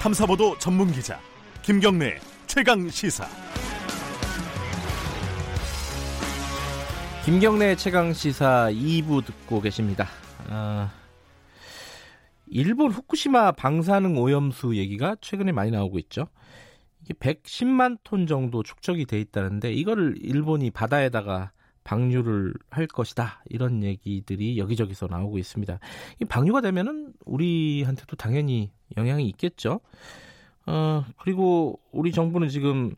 탐사보도 전문 기자 김경래 최강 시사. 김경래 최강 시사 2부 듣고 계십니다. 아, 일본 후쿠시마 방사능 오염수 얘기가 최근에 많이 나오고 있죠. 이게 110만 톤 정도 축적이 돼 있다는데 이거를 일본이 바다에다가 방류를 할 것이다 이런 얘기들이 여기저기서 나오고 있습니다. 이 방류가 되면은 우리한테도 당연히 영향이 있겠죠. 어 그리고 우리 정부는 지금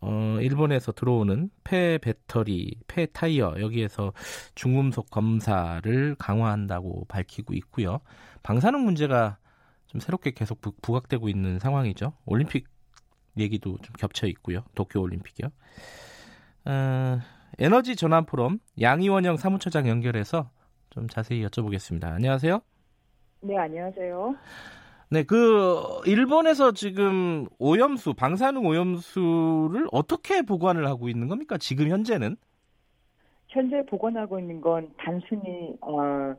어 일본에서 들어오는 폐 배터리, 폐 타이어 여기에서 중금속 검사를 강화한다고 밝히고 있고요. 방사능 문제가 좀 새롭게 계속 부각되고 있는 상황이죠. 올림픽 얘기도 좀 겹쳐 있고요. 도쿄 올림픽이요. 어, 에너지 전환 포럼 양이원영 사무처장 연결해서 좀 자세히 여쭤보겠습니다. 안녕하세요. 네, 안녕하세요. 네, 그 일본에서 지금 오염수, 방사능 오염수를 어떻게 보관을 하고 있는 겁니까? 지금 현재는? 현재 보관하고 있는 건 단순히 어,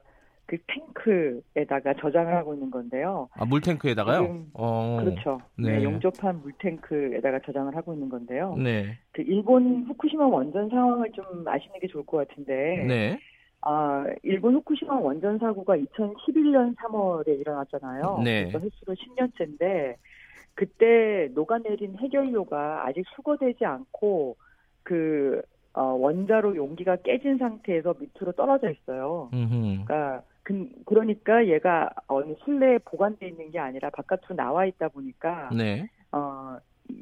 그 탱크에다가 저장을 하고 있는 건데요. 아, 물탱크에다가요? 어, 그렇죠. 네. 네, 용접한 물탱크에다가 저장을 하고 있는 건데요. 네. 그 일본 후쿠시마 원전 상황을 좀 아시는 게 좋을 것 같은데. 네. 아, 일본 후쿠시마 원전 사고가 2011년 3월에 일어났잖아요. 네. 그래서 횟수로 10년째인데 그때 녹아내린 해결료가 아직 수거되지 않고 그 어, 원자로 용기가 깨진 상태에서 밑으로 떨어져 있어요. 음흠. 그러니까 그, 그러니까 얘가 어느 실내에 보관돼 있는 게 아니라 바깥으로 나와 있다 보니까 네. 어,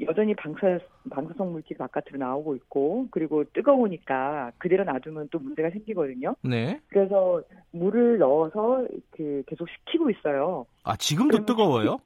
여전히 방사 방사성 물질이 바깥으로 나오고 있고 그리고 뜨거우니까 그대로 놔두면 또 문제가 생기거든요. 네. 그래서 물을 넣어서 그 계속 식히고 있어요. 아 지금도 뜨거워요?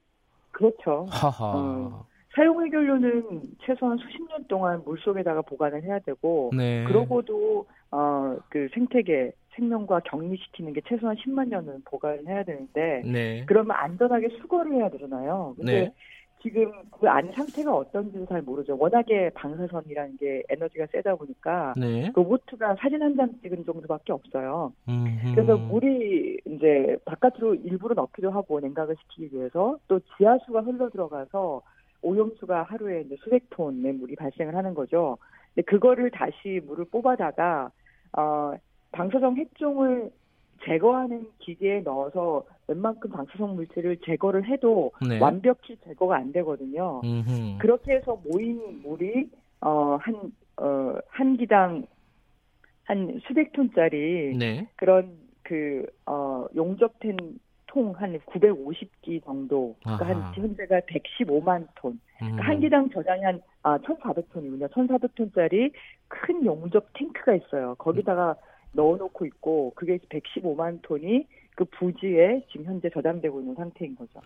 그렇죠. 하하. 어, 사용 해결료는 최소한 수십 년 동안 물 속에다가 보관을 해야 되고 네. 그러고도 어, 그 생태계 생명과 격리시키는 게 최소한 10만 년은 보관을 해야 되는데 네. 그러면 안전하게 수거를 해야 되잖아요. 근데 네. 지금 그 안 상태가 어떤지는 잘 모르죠. 워낙에 방사선이라는 게 에너지가 세다 보니까 네. 로보트가 사진 한 장 찍은 정도밖에 없어요. 음흠. 그래서 물이 이제 바깥으로 일부러 넣기도 하고 냉각을 시키기 위해서 또 지하수가 흘러 들어가서 오염수가 하루에 이제 수백 톤의 물이 발생을 하는 거죠. 근데 그거를 다시 물을 뽑아다가 어 방사성 핵종을 제거하는 기계에 넣어서 웬만큼 방사성 물질을 제거를 해도 네. 완벽히 제거가 안 되거든요. 음흠. 그렇게 해서 모인 물이 어 한 어, 한 기당 한 수백 톤짜리 네. 그런 그 어, 용접된 통 한 950기 정도, 그러니까 아하. 한 현재가 115만 톤. 음. 그러니까 한 기당 저장이 한 아, 1,400톤이군요. 1,400톤짜리 큰 용접 탱크가 있어요. 거기다가 넣어놓고 있고 그게 115만 톤이 그 부지에 지금 현재 저장되고 있는 상태인 거죠.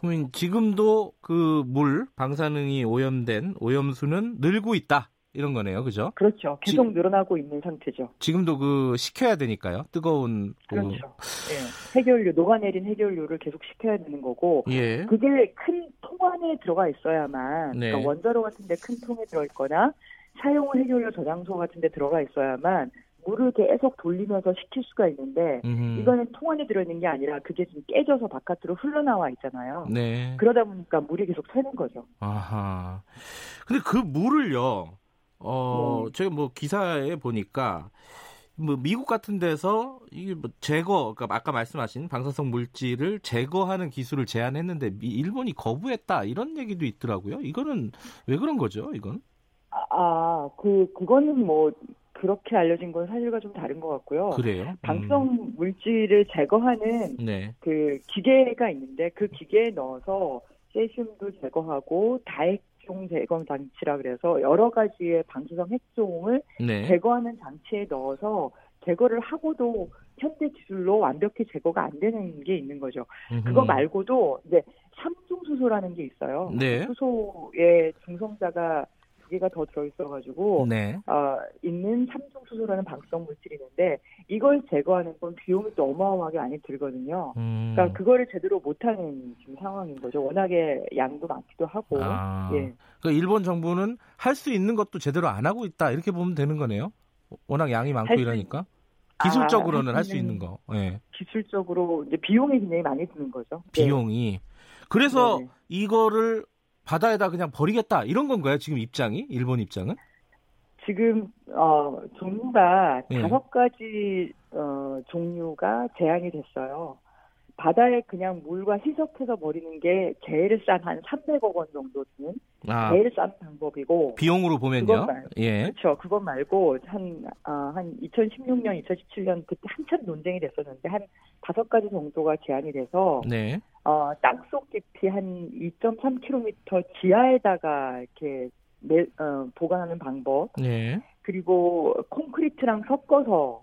그러면 지금도 그 물 방사능이 오염된 오염수는 늘고 있다 이런 거네요, 그죠? 그렇죠. 계속 지- 늘어나고 있는 상태죠. 지금도 그 식혀야 되니까요. 뜨거운 그- 그렇죠. 예. 해결료, 녹아내린 해결료를 계속 식혀야 되는 거고, 예. 그게 큰 통 안에 들어가 있어야만, 네. 그러니까 원자로 같은데 큰 통에 들어있거나, 사용 해결료 저장소 같은데 들어가 있어야만, 물을 계속 돌리면서 식힐 수가 있는데, 음흠. 이거는 통 안에 들어있는 게 아니라 그게 지금 깨져서 바깥으로 흘러나와 있잖아요. 네. 그러다 보니까 물이 계속 새는 거죠. 아하. 근데 그 물을요. 어, 네. 제가 뭐 기사에 보니까 뭐 미국 같은 데서 이게 뭐 제거, 그러니까 아까 말씀하신 방사성 물질을 제거하는 기술을 제안했는데 미- 일본이 거부했다 이런 얘기도 있더라고요. 이거는 왜 그런 거죠? 이건? 아, 아, 그, 그거는 뭐, 그렇게 알려진 건 사실과 좀 다른 것 같고요. 그래요? 음. 방사성 물질을 제거하는 네. 그 기계가 있는데 그 기계에 넣어서 세슘도 제거하고 다핵종 제거 장치라 그래서 여러 가지의 방사성 핵종을 네. 제거하는 장치에 넣어서 제거를 하고도 현대 기술로 완벽히 제거가 안 되는 게 있는 거죠. 그거 음흠. 말고도 이제 삼중 수소라는 게 있어요. 네. 수소에 중성자가 두 개가 더 들어있어가지고 네. 어, 있는 삼중 수소라는 방사성 물질이 있는데 이걸 제거하는 건 비용이 또 어마어마하게 많이 들거든요. 음. 그러니까 그거를 제대로 못하는 지금 상황인 거죠. 워낙에 양도 많기도 하고. 아. 예. 그 일본 정부는 할 수 있는 것도 제대로 안 하고 있다 이렇게 보면 되는 거네요. 워낙 양이 많고 할수 이러니까 아, 기술적으로는 할할수수 있는 있는 거. 예. 기술적으로 이제 비용이 굉장히 많이 드는 거죠. 예. 비용이 그래서 네네. 이거를 바다에다 그냥 버리겠다 이런 건가요? 지금 입장이 일본 입장은? 지금 어, 종류가 예. 다섯 가지 어, 종류가 제한이 됐어요. 바다에 그냥 물과 희석해서 버리는 게 제일 싼 한 300억 원 정도 드는 아 제일 싼 방법이고 비용으로 보면요. 말고. 예. 그렇죠. 그것 말고 한, 아, 한 2016년, 2017년 그때 한참 논쟁이 됐었는데 한 다섯 가지 정도가 제한이 돼서 네. 어, 땅속 깊이 한 2.3km 지하에다가 이렇게 내, 어, 보관하는 방법 네. 그리고 콘크리트랑 섞어서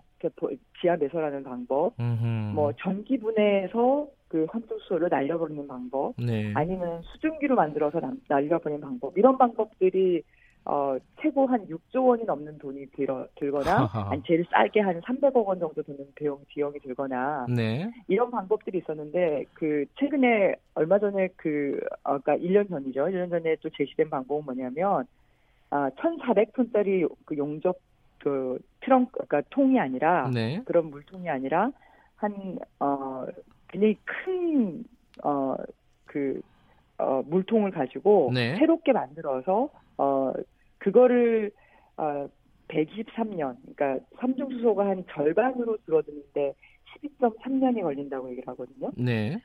지하 매설하는 방법 음흠. 뭐 전기 분해해서 그 환수소를 날려버리는 방법 네. 아니면 수증기로 만들어서 남- 날려버리는 방법 이런 방법들이 어, 최고 한 6조 원이 넘는 돈이 들어, 들거나. 아니 제일 싸게 한 300억 원 정도 드는 비용 비용이 들거나 네. 이런 방법들이 있었는데 그 최근에 얼마 전에 그 아까 1년 전이죠. 1년 전에 또 제시된 방법은 뭐냐면 아 1,400톤짜리 그 용접 그 트렁크 그러니까 통이 아니라 네. 그런 물통이 아니라 한어 굉장히 큰어그 어, 물통을 가지고 네. 새롭게 만들어서 어 그거를 어 123년 그러니까 삼중 수소가 한 절반으로 줄어드는데 12.3년이 걸린다고 얘기를 하거든요. 네.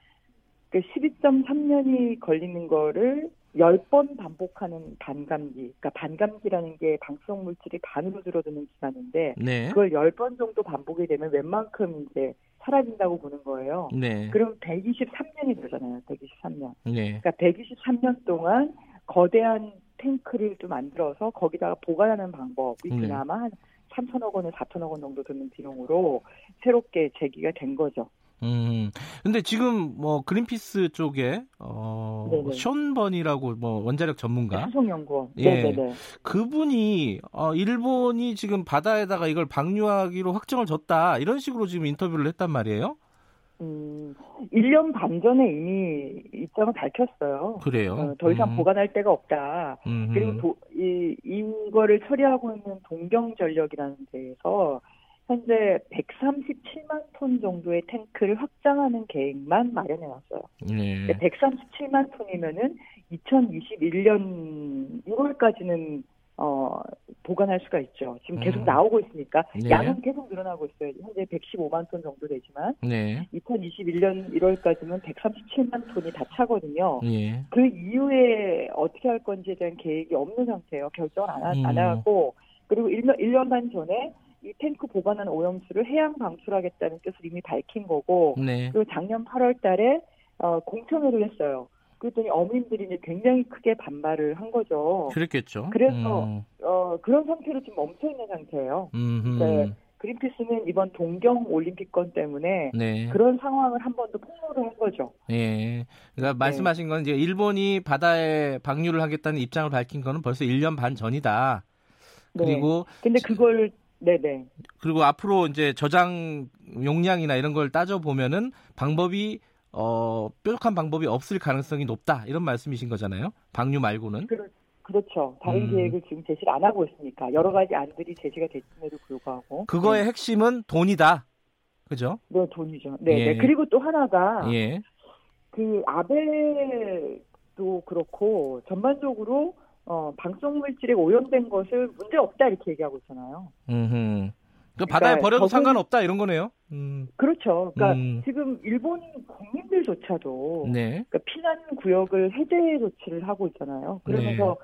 그 12.3년이 걸리는 거를 10번 반복하는 반감기. 그러니까 반감기라는 게 방사성 물질이 반으로 줄어드는 기간인데 네. 그걸 10번 정도 반복이 되면 웬만큼 이제 사라진다고 보는 거예요. 네. 그럼 123년이 되잖아요. 123년. 네. 그러니까 123년 동안 거대한 탱크를 좀 만들어서 거기다가 보관하는 방법이 네. 그나마 한 3천억 원에 4천억 원 정도 드는 비용으로 새롭게 제기가 된 거죠. 음. 근데 지금 뭐 그린피스 쪽에 어 네네. 션번이라고 뭐 원자력 전문가 수송 연구원. 예. 네네네. 그분이 어 일본이 지금 바다에다가 이걸 방류하기로 확정을 줬다 이런 식으로 지금 인터뷰를 했단 말이에요. 음, 1년 반 전에 이미 입장을 밝혔어요. 그래요. 어, 더 이상 음. 보관할 데가 없다. 음. 그리고 도, 이, 이거를 처리하고 있는 동경전력이라는 데에서 현재 137만 톤 정도의 탱크를 확장하는 계획만 마련해 놨어요. 네. 137만 톤이면은 2021년 6월까지는 어, 보관할 수가 있죠. 지금 계속 음. 나오고 있으니까 네. 양은 계속 늘어나고 있어요. 현재 115만 톤 정도 되지만 네. 2021년 1월까지는 137만 톤이 다 차거든요. 예. 그 이후에 어떻게 할 건지에 대한 계획이 없는 상태예요. 결정을 안, 하, 음. 안 하고 그리고 1년, 1년 반 전에 이 탱크 보관한 오염수를 해양 방출하겠다는 뜻을 이미 밝힌 거고 네. 그리고 작년 8월 달에 어, 공청회를 했어요. 그랬더니 어민들이 이제 굉장히 크게 반발을 한 거죠. 그랬겠죠. 그래서 음. 어, 그런 상태로 지금 멈춰 있는 상태예요. 음흠. 네. 그린피스는 이번 동경 올림픽권 때문에 네. 그런 상황을 한 번 더 폭로를 한 거죠. 예. 그러니까 네. 말씀하신 건 이제 일본이 바다에 방류를 하겠다는 입장을 밝힌 거는 벌써 1년 반 전이다. 네. 그리고 근데 그걸 네네 그리고 앞으로 이제 저장 용량이나 이런 걸 따져 보면은 방법이 어 뾰족한 방법이 없을 가능성이 높다 이런 말씀이신 거잖아요. 방류 말고는. 그, 그렇죠. 다른 음. 계획을 지금 제시를 안 하고 있으니까 여러 가지 안들이 제시가 됐음에도 불구하고 그거의 네, 핵심은 돈이다. 그죠? 네 돈이죠. 네, 예. 네. 그리고 또 하나가 예. 그 아베도 그렇고 전반적으로 어, 방송 물질에 오염된 것을 문제 없다 이렇게 얘기하고 있잖아요. 음. 그 바다에 그러니까 버려도 적응- 상관없다 이런 거네요. 음. 그렇죠. 그러니까 음. 지금 일본 국민들조차도 네. 그러니까 피난 구역을 해제 조치를 하고 있잖아요. 그러면서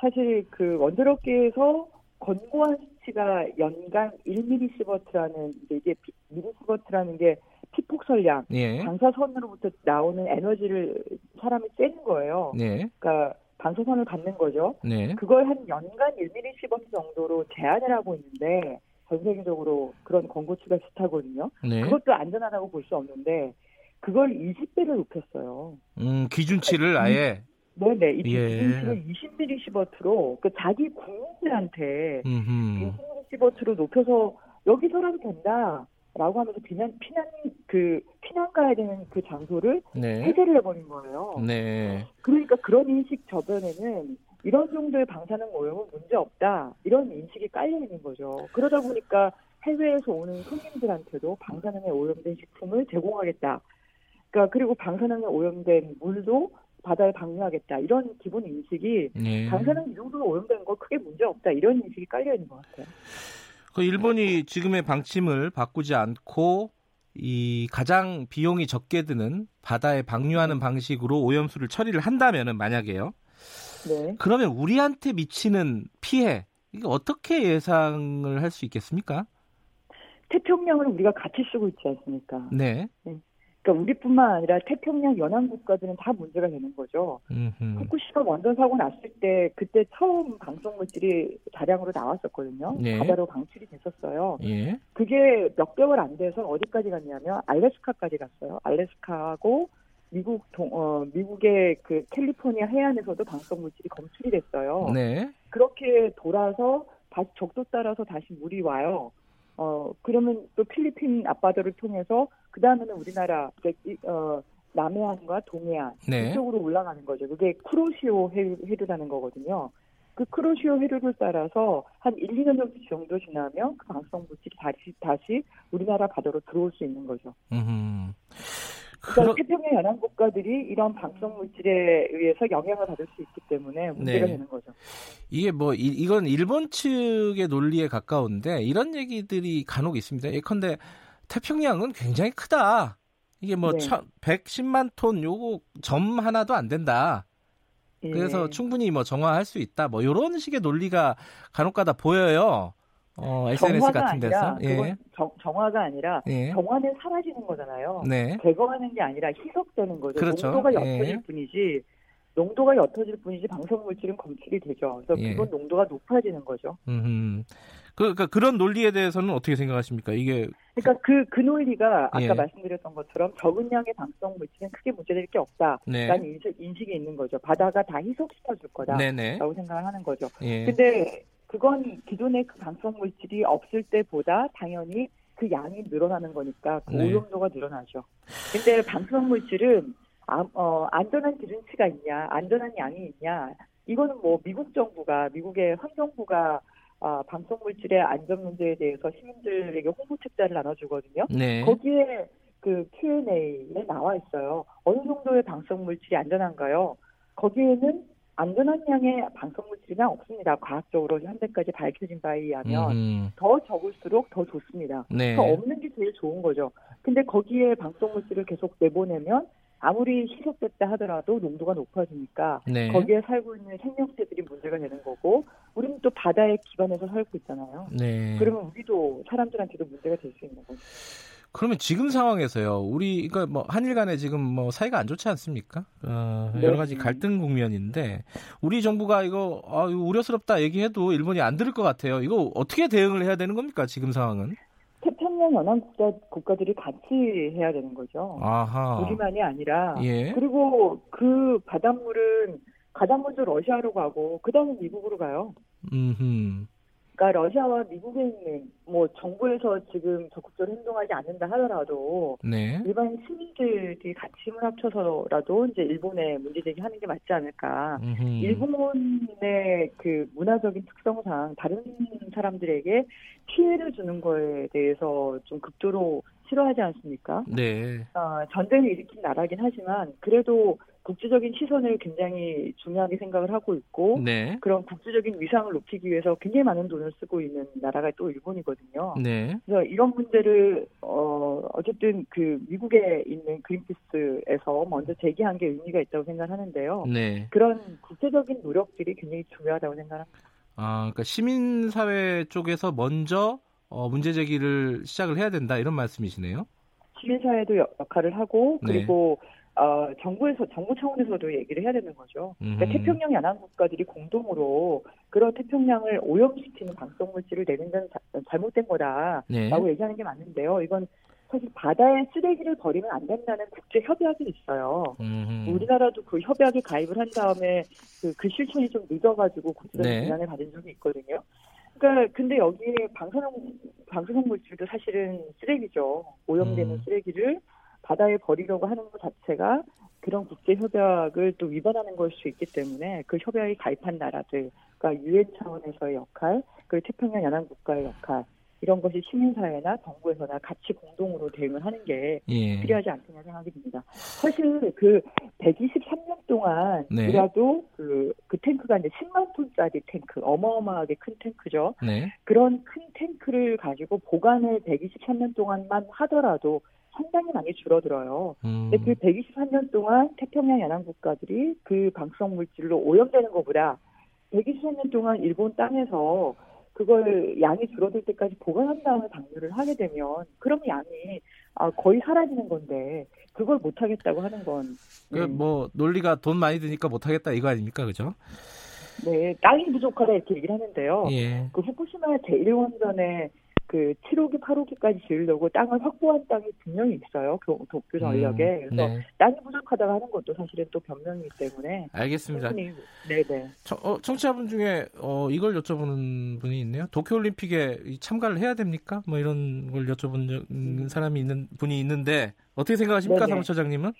사실 그 원자력계에서 권고한 수치가 연간 1미리시버트라는 이제 이게 피- 미리시버트라는 게 피폭설량 예. 방사선으로부터 나오는 에너지를 사람이 쬐는 거예요. 네. 그러니까 방사선을 받는 거죠. 네. 그걸 한 연간 1미리시버트 정도로 제한을 하고 있는데 전 세계적으로 그런 권고치가 비슷하거든요. 네. 그것도 안전하다고 볼 수 없는데 그걸 20배를 높였어요. 음, 기준치를 아예 네네. 이 예. 기준치를 20mS로 그 자기 국민들한테 음흠. 20mS로 높여서 여기서라도 된다 라고 하면서 피난 피난 그 피난 가야 되는 그 장소를 네. 해제를 해버린 거예요. 네. 그러니까 그런 인식 저변에는 이런 정도의 방사능 오염은 문제 없다 이런 인식이 깔려 있는 거죠. 그러다 보니까 해외에서 오는 손님들한테도 방사능에 오염된 식품을 제공하겠다. 그러니까 그리고 방사능에 오염된 물도 바다에 방류하겠다 이런 기본 인식이 예. 방사능 이 정도로 오염된 거 크게 문제 없다 이런 인식이 깔려 있는 것 같아요. 그 일본이 지금의 방침을 바꾸지 않고 이 가장 비용이 적게 드는 바다에 방류하는 방식으로 오염수를 처리를 한다면은 만약에요. 네. 그러면 우리한테 미치는 피해 이게 어떻게 예상을 할 수 있겠습니까? 태평양을 우리가 같이 쓰고 있지 않습니까? 네. 그러니까 우리뿐만 아니라 태평양 연안 국가들은 다 문제가 되는 거죠. 음흠. 후쿠시마 원전 사고 났을 때 그때 처음 방송 물질이 다량으로 나왔었거든요. 네. 바다로 방출이 됐었어요. 예. 그게 몇 개월 안 돼서 어디까지 갔냐면 알래스카까지 갔어요. 알래스카하고 미국 동, 어, 미국의 그 캘리포니아 해안에서도 방송 물질이 검출이 됐어요. 네. 그렇게 돌아서 다시 적도 따라서 다시 물이 와요. 어 그러면 또 필리핀 앞바다를 통해서 그 다음에는 우리나라 이제 이- 어 남해안과 동해안 네. 이쪽으로 올라가는 거죠. 그게 쿠로시오 해류, 해류라는 거거든요. 그 쿠로시오 해류를 따라서 한 1, 2년 정도 지나면 그 방사성 물질이 다시 다시 우리나라 바다로 들어올 수 있는 거죠. 음흠. 그러니까 그러, 태평양 연안 국가들이 이런 방사성 물질에 의해서 영향을 받을 수 있기 때문에 문제가 네. 되는 거죠. 이게 뭐 이, 이건 일본 측의 논리에 가까운데 이런 얘기들이 간혹 있습니다. 예컨대 태평양은 굉장히 크다. 이게 뭐 네. 천, 110만 톤 요거 점 하나도 안 된다. 예. 그래서 충분히 뭐 정화할 수 있다. 뭐 이런 식의 논리가 간혹가다 보여요. 어, SNS 정화가 같은 데서. 아니라 예. 그건 정, 정화가 아니라 예. 정화는 사라지는 거잖아요. 네. 제거하는 게 아니라 희석되는 거죠. 그렇죠. 농도가 예. 옅어질 뿐이지 농도가 옅어질 뿐이지 방사능 물질은 검출이 되죠. 그래서 예. 기본 농도가 높아지는 거죠. 음. 그, 그 그런 논리에 대해서는 어떻게 생각하십니까? 이게 그러니까 그, 그 논리가 아까 예. 말씀드렸던 것처럼 적은 양의 방사능 물질은 크게 문제될 게 없다라는 네. 인식, 인식이 있는 거죠. 바다가 다 희석시켜 줄 거다라고. 생각을 하는 거죠. 예. 근데 그건 기존의 그 방사성 물질이 없을 때보다 당연히 그 양이 늘어나는 거니까 그 네. 오염도가 늘어나죠. 근데 방사성 물질은 아, 어, 안전한 기준치가 있냐, 안전한 양이 있냐, 이거는 뭐 미국 정부가 미국의 환경부가 아, 방사성 물질의 안전 문제에 대해서 시민들에게 홍보 책자를 나눠주거든요. 네. 거기에 그 Q&A에 나와 있어요. 어느 정도의 방사성 물질이 안전한가요? 거기에는 안전한 양의 방사성 물질이나 없습니다. 과학적으로 현재까지 밝혀진 바에 의하면 음. 더 적을수록 더 좋습니다. 네. 더 없는 게 제일 좋은 거죠. 근데 거기에 방사성 물질을 계속 내보내면 아무리 희석됐다 하더라도 농도가 높아지니까 네. 거기에 살고 있는 생명체들이 문제가 되는 거고 우리는 또 바다에 기반해서 살고 있잖아요. 네. 그러면 우리도 사람들한테도 문제가 될 수 있는 거죠. 그러면 지금 상황에서요, 우리, 그러니까 뭐, 한일 간에 지금 뭐, 사이가 안 좋지 않습니까? 어, 네. 여러 가지 갈등 국면인데, 우리 정부가 이거, 아, 이거 우려스럽다 얘기해도 일본이 안 들을 것 같아요. 이거 어떻게 대응을 해야 되는 겁니까, 지금 상황은? 태평양 연안 국가, 국가들이 같이 해야 되는 거죠. 아하. 우리만이 아니라 예. 그리고 그 바닷물은 가장 먼저 러시아로 가고 그 다음에 미국으로 가요. 음, 그러니까 러시아와 미국에 있는 뭐 정부에서 지금 적극적으로 행동하지 않는다 하더라도 네. 일반 시민들이 같이 힘을 합쳐서라도 이제 일본에 문제 제기하는 게 맞지 않을까. 음흠. 일본의 그 문화적인 특성상 다른 사람들에게 피해를 주는 거에 대해서 좀 극도로 싫어하지 않습니까? 네. 어, 전쟁을 일으킨 나라긴 하지만 그래도 국제적인 시선을 굉장히 중요하게 생각을 하고 있고 네. 그런 국제적인 위상을 높이기 위해서 굉장히 많은 돈을 쓰고 있는 나라가 또 일본이거든요. 네. 그래서 이런 문제를 어 어쨌든 그 미국에 있는 그린피스에서 먼저 제기한 게 의미가 있다고 생각하는데요. 네. 그런 국제적인 노력들이 굉장히 중요하다고 생각합니다. 아, 그러니까 시민 사회 쪽에서 먼저 어, 문제 제기를 시작을 해야 된다 이런 말씀이시네요. 시민사회도 역- 역할을 하고 네. 그리고 어, 정부에서 정부 차원에서도 얘기를 해야 되는 거죠. 그러니까 음. 태평양 연안 국가들이 공동으로 그런 태평양을 오염시키는 방사성 물질을 내는 건 자- 잘못된 거다라고 네. 얘기하는 게 맞는데요. 이건 사실 바다에 쓰레기를 버리면 안 된다는 국제 협약이 있어요. 음흠. 우리나라도 그 협약에 가입을 한 다음에 그, 그 실천이 좀 늦어가지고 국제적인 네. 비난을 받은 적이 있거든요. 그러니까 근데 여기에 방사능 방사성 물질도 사실은 쓰레기죠. 오염되는 음. 쓰레기를 바다에 버리려고 하는 것 자체가 그런 국제 협약을 또 위반하는 걸 수 있기 때문에 그 협약에 가입한 나라들, 그러니까 유엔 차원에서의 역할, 그리고 태평양 연안 국가의 역할 이런 것이 시민사회나 정부에서나 같이 공동으로 대응을 하는 게 예. 필요하지 않겠냐 생각이 듭니다. 사실 그 123년 동안이라도 네. 그, 그 탱크가 이제 10만 톤짜리 탱크, 어마어마하게 큰 탱크죠. 네. 그런 큰 탱크를 가지고 보관을 123년 동안만 하더라도 상당히 많이 줄어들어요. 음. 근데 그 123년 동안 태평양 연안 국가들이 그 방사성 물질로 오염되는 것보다 123년 동안 일본 땅에서 그걸 양이 줄어들 때까지 보관한 다음에 방류를 하게 되면 그럼 양이 아, 거의 사라지는 건데 그걸 못 하겠다고 하는 건그 음, 뭐 논리가 돈 많이 드니까 못 하겠다 이거 아닙니까? 그죠? 네, 땅이 부족하다 이렇게 얘기를 하는데요. 예. 그 후쿠시마 제1원전에 그 7호기, 8호기까지 지으려고 땅을 확보한 땅이 분명히 있어요. 교, 도쿄 전력에. 음, 그래서 네. 땅이 부족하다고 하는 것도 사실은 또 변명이기 때문에 알겠습니다. 충분히 네네. 청, 어, 청취자분 중에 어, 이걸 여쭤보는 분이 있네요. 도쿄올림픽에 이 참가를 해야 됩니까? 뭐 이런 걸 여쭤본 적- 음, 사람이 있는 분이 있는데 어떻게 생각하십니까, 네네. 사무처장님은?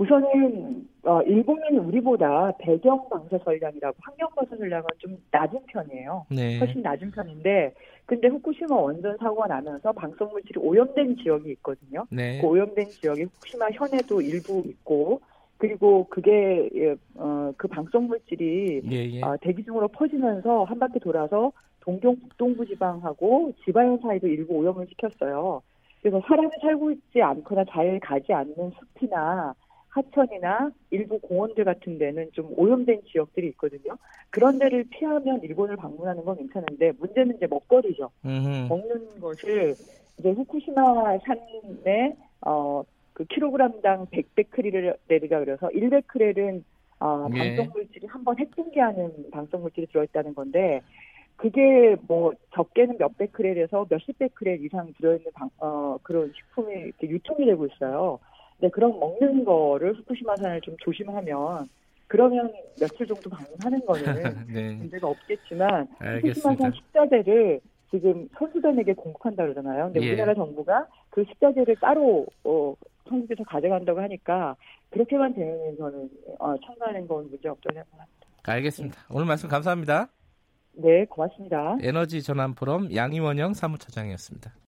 우선은 어, 일본은 우리보다 배경 방사 전량이라고 환경 방사 전량은 좀 낮은 편이에요. 네. 훨씬 낮은 편인데 근데 후쿠시마 원전 사고가 나면서 방사성 물질이 오염된 지역이 있거든요. 네. 그 오염된 지역이 후쿠시마 현에도 일부 있고 그리고 그게 예, 어, 그 방사성 물질이 예, 예. 아, 대기 중으로 퍼지면서 한 바퀴 돌아서 동경 북동부 지방하고 지바현 사이도 일부 오염을 시켰어요. 그래서 사람이 살고 있지 않거나 잘 가지 않는 숲이나 하천이나 일부 공원들 같은 데는 좀 오염된 지역들이 있거든요. 그런 데를 피하면 일본을 방문하는 건 괜찮은데 문제는 이제 먹거리죠. 음흠. 먹는 것을 이제 후쿠시마 산에 어 그 킬로그램당 100베크렐이라 그래서 1베크렐은 어, 예. 방사성 물질이 한 번 핵분기하는 방사성 물질이 들어있다는 건데 그게 뭐 적게는 몇 베크렐에서 몇십 베크렐 이상 들어있는 방, 어, 그런 식품이 이렇게 유통이 되고 있어요. 근데 그런 먹는 거를 후쿠시마 산을 좀 조심하면 그러면 며칠 정도 방문하는 거는 네. 문제가 없겠지만 알겠습니다. 후쿠시마산 식자재를 지금 선수단에게 공급한다 그러잖아요. 근데 예. 우리나라 정부가 그 식자재를 따로 어, 한국에서 가져간다고 하니까 그렇게만 되면 저는 어, 참가하는 건 문제 없다고 생각합니다. 알겠습니다. 오늘 말씀 감사합니다. 네, 고맙습니다. 에너지 전환 포럼 양이원영 사무처장이었습니다.